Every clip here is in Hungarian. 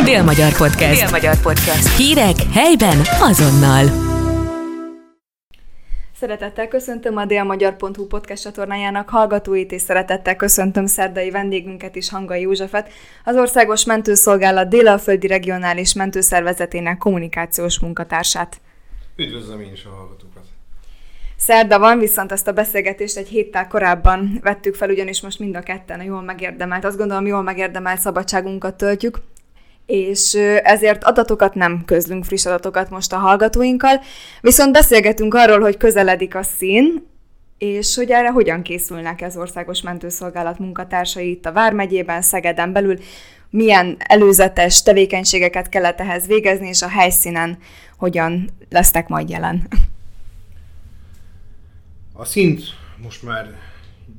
Dél-Magyar Podcast. Dél-Magyar Podcast. Hírek helyben azonnal. Szeretettel köszöntöm a délmagyar.hu podcast csatornájának hallgatóit, és szeretettel köszöntöm szerdai vendégünket is, Hangai Józsefet, az Országos Mentőszolgálat Délalföldi Regionális Mentőszervezetének kommunikációs munkatársát. Üdvözlöm én is a hallgatókat! Szerda van, viszont ezt a beszélgetést egy héttel korábban vettük fel, ugyanis most mind a ketten a jól megérdemelt, azt gondolom jól megérdemelt szabadságunkat töltjük, és ezért adatokat nem közlünk, friss adatokat most a hallgatóinkkal, viszont beszélgetünk arról, hogy közeledik a szín, és hogy erre hogyan készülnek az Országos Mentőszolgálat munkatársai itt a Vármegyében, Szegeden belül, milyen előzetes tevékenységeket kellett ehhez végezni, és a helyszínen hogyan lesznek majd jelen. A szint most már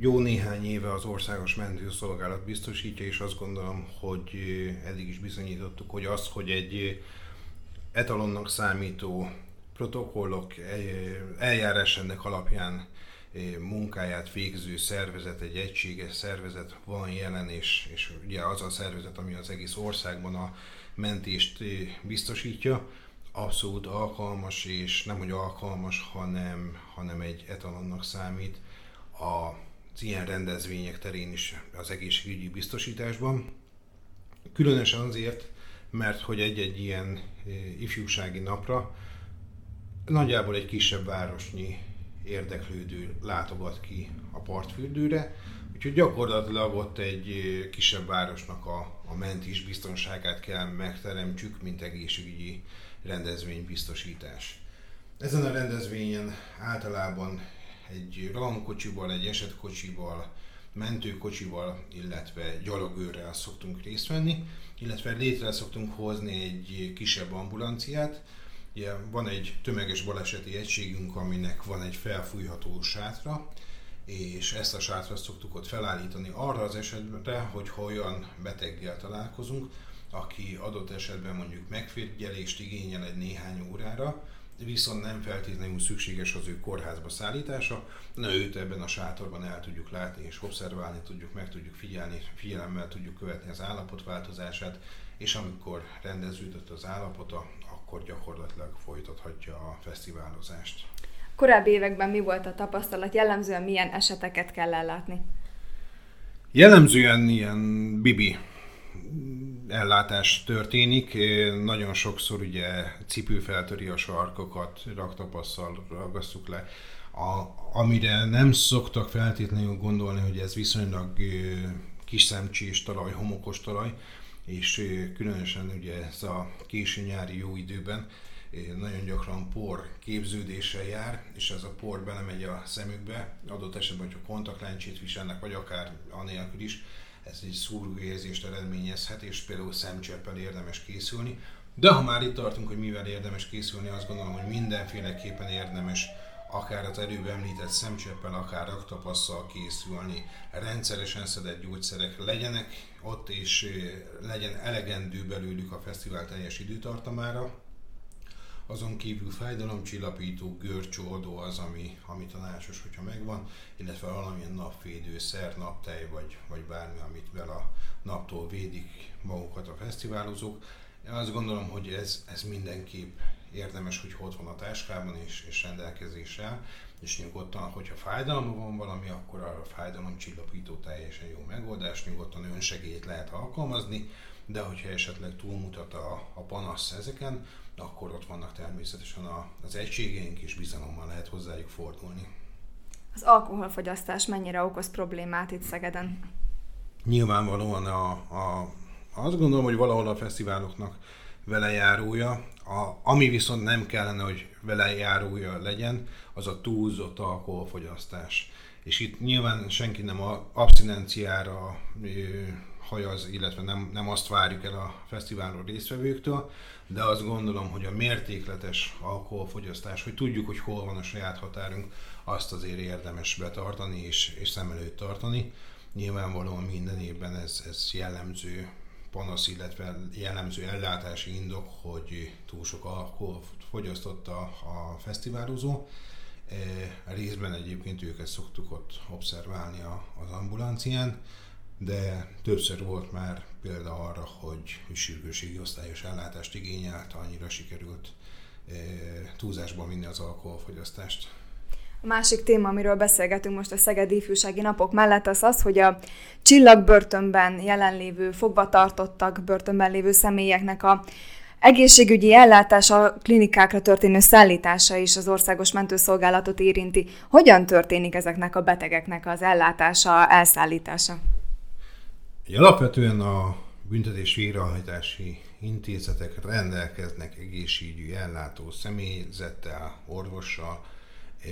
jó néhány éve az Országos Mentőszolgálat biztosítja, és azt gondolom, hogy eddig is bizonyítottuk, hogy az, hogy egy etalonnak számító protokollok eljárás ennek alapján munkáját végző szervezet, egy egységes szervezet van jelen, és, és ugye az a szervezet, ami az egész országban a mentést biztosítja, abszolút alkalmas, és nem hogy alkalmas, hanem, hanem egy etalonnak számít. A az ilyen rendezvények terén is az egészségügyi biztosításban. Különösen azért, mert hogy egy-egy ilyen eh, ifjúsági napra nagyjából egy kisebb városnyi érdeklődő látogat ki a partfürdőre, úgyhogy gyakorlatilag ott egy eh, kisebb városnak a, a mentés biztonságát kell megteremtsük, mint egészségügyi rendezvénybiztosítás. Ezen a rendezvényen általában egy rohamkocsival, egy esetkocsival, mentőkocsival, illetve gyalogőrrel szoktunk részt venni, illetve létre szoktunk hozni egy kisebb ambulanciát. Ugye van egy tömeges baleseti egységünk, aminek van egy felfújható sátra, és ezt a sátrat szoktuk ott felállítani arra az esetre, hogy olyan beteggel találkozunk, aki adott esetben mondjuk megfigyelést igényel egy néhány órára, viszont nem feltétlenül szükséges az ő kórházba szállítása, na őt ebben a sátorban el tudjuk látni és observálni tudjuk, meg tudjuk figyelni, figyelemmel tudjuk követni az állapot változását, és amikor rendeződött az állapota, akkor gyakorlatilag folytathatja a fesztiválozást. Korábbi években mi volt a tapasztalat? Jellemzően milyen eseteket kell ellátni? Jellemzően ilyen bibi ellátás történik. Nagyon sokszor ugye cipő feltöri a sarkokat, raktapasszal ragasztjuk le. A, amire nem szoktak feltétlenül gondolni, hogy ez viszonylag kis szemcsés talaj, homokos talaj, és különösen ugye ez a késő nyári jó időben nagyon gyakran por képződéssel jár, és ez a por belemegy a szemükbe, adott esetben, hogyha kontaktlencsét viselnek, vagy akár anélkül is, ez egy szúróérzést eredményezhet, és például szemcseppel érdemes készülni. De ha már itt tartunk, hogy mivel érdemes készülni, azt gondolom, hogy mindenféleképpen érdemes akár az előbb említett szemcseppel, akár raktapasszal készülni, rendszeresen szedett gyógyszerek legyenek ott, és legyen elegendő belőlük a fesztivál teljes időtartamára, azon kívül fájdalomcsillapító, görcsoldó az, ami, ami tanácsos, hogyha megvan, illetve valamilyen napvédő, szer, naptej, vagy, vagy bármi, amit vel a naptól védik magukat a fesztiválozók. Azt gondolom, hogy ez, ez mindenképp érdemes, hogy ott van a táskában és, és rendelkezéssel, és nyugodtan, hogyha fájdalma van valami, akkor arra a fájdalomcsillapító teljesen jó megoldás, nyugodtan önsegélyt lehet alkalmazni, de hogyha esetleg túlmutat a, a panasz ezeken, akkor ott vannak természetesen a, az egységeink, és bizalommal lehet hozzájuk fordulni. Az alkoholfogyasztás mennyire okoz problémát itt Szegeden? Nyilvánvalóan a, a, azt gondolom, hogy valahol a fesztiváloknak vele járója, a, ami viszont nem kellene, hogy vele járója legyen, az a túlzott alkoholfogyasztás. És itt nyilván senki nem a abszinenciára hajaz, illetve nem, nem azt várjuk el a fesztiválon résztvevőktől, de azt gondolom, hogy a mértékletes alkoholfogyasztás, hogy tudjuk, hogy hol van a saját határunk, azt azért érdemes betartani és, és szem előtt tartani. Nyilvánvalóan minden évben ez, ez jellemző panasz, illetve jellemző ellátási indok, hogy túl sok alkohol fogyasztott a, a fesztiválozó. E, részben egyébként őket szoktuk ott observálni a, az ambulancián de többször volt már példa arra, hogy sürgőségi osztályos ellátást igényelt, annyira sikerült túlzásba vinni az alkoholfogyasztást. A másik téma, amiről beszélgetünk most a Szegedi Ifjúsági Napok mellett, az az, hogy a csillagbörtönben jelenlévő, fogvatartottak, börtönben lévő személyeknek a egészségügyi ellátása, klinikákra történő szállítása is az országos mentőszolgálatot érinti. Hogyan történik ezeknek a betegeknek az ellátása, elszállítása? Alapvetően a büntetés végrehajtási intézetek rendelkeznek egészségügyi ellátó személyzettel, orvossal, eh,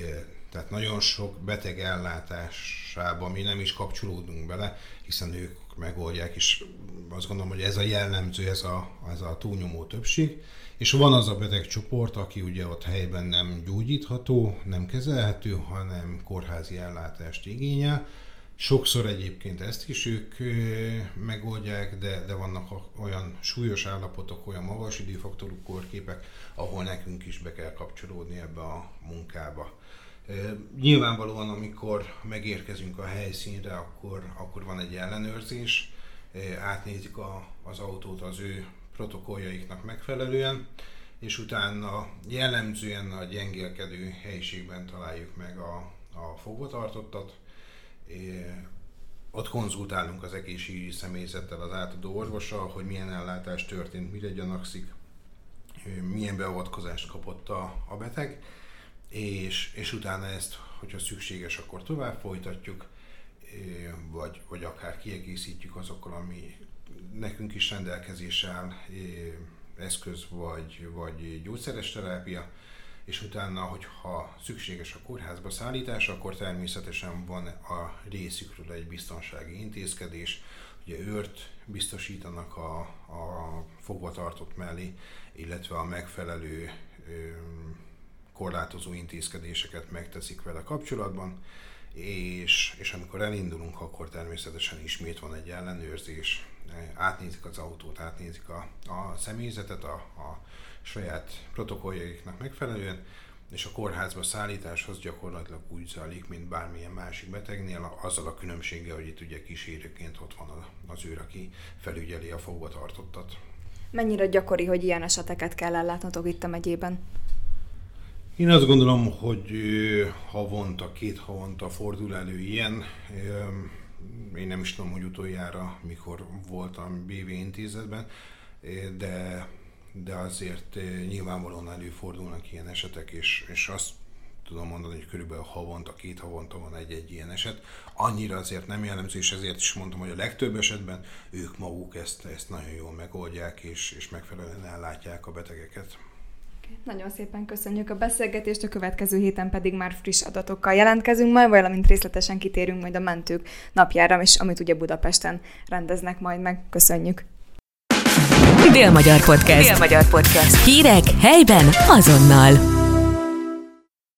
tehát nagyon sok beteg ellátásába mi nem is kapcsolódunk bele, hiszen ők megoldják, és azt gondolom, hogy ez a jellemző, ez a, ez a túlnyomó többség. És van az a beteg csoport, aki ugye ott helyben nem gyógyítható, nem kezelhető, hanem kórházi ellátást igényel. Sokszor egyébként ezt is ők megoldják, de, de vannak olyan súlyos állapotok, olyan magas időfaktorú kórképek, ahol nekünk is be kell kapcsolódni ebbe a munkába. Nyilvánvalóan, amikor megérkezünk a helyszínre, akkor, akkor van egy ellenőrzés, átnézik a, az autót az ő protokolljaiknak megfelelően, és utána jellemzően a gyengélkedő helyiségben találjuk meg a, a fogvatartottat. Ott konzultálunk az egészségügyi személyzettel, az átadó orvossal, hogy milyen ellátás történt, mire gyanakszik, milyen beavatkozást kapott a, a beteg, és, és utána ezt, hogyha szükséges, akkor tovább folytatjuk, vagy, vagy akár kiegészítjük azokkal, ami nekünk is rendelkezésre áll, eszköz vagy, vagy gyógyszeres terápia, és utána, hogyha szükséges a kórházba szállítás, akkor természetesen van a részükről egy biztonsági intézkedés, ugye őrt biztosítanak a, a fogvatartott mellé, illetve a megfelelő korlátozó intézkedéseket megteszik vele kapcsolatban, és, és amikor elindulunk, akkor természetesen ismét van egy ellenőrzés, átnézik az autót, átnézik a, a személyzetet a, a saját protokolljaiknak megfelelően, és a kórházba szállításhoz gyakorlatilag úgy zajlik, mint bármilyen másik betegnél, azzal a különbséggel, hogy itt ugye kísérőként ott van az őr, aki felügyeli a fogvatartottat. Mennyire gyakori, hogy ilyen eseteket kell ellátnotok itt a megyében? Én azt gondolom, hogy havonta, két havonta fordul elő ilyen. Én nem is tudom, hogy utoljára mikor voltam BV intézetben, de, de azért nyilvánvalóan előfordulnak ilyen esetek, és, és azt tudom mondani, hogy körülbelül havonta, két havonta van egy-egy ilyen eset. Annyira azért nem jellemző, és ezért is mondtam, hogy a legtöbb esetben ők maguk ezt, ezt nagyon jól megoldják, és, és megfelelően ellátják a betegeket. Nagyon szépen köszönjük a beszélgetést, a következő héten pedig már friss adatokkal jelentkezünk majd, valamint részletesen kitérünk majd a mentők napjára, és amit ugye Budapesten rendeznek majd meg. Köszönjük! Dél-Magyar Podcast. Dél-Magyar Podcast. Hírek helyben azonnal.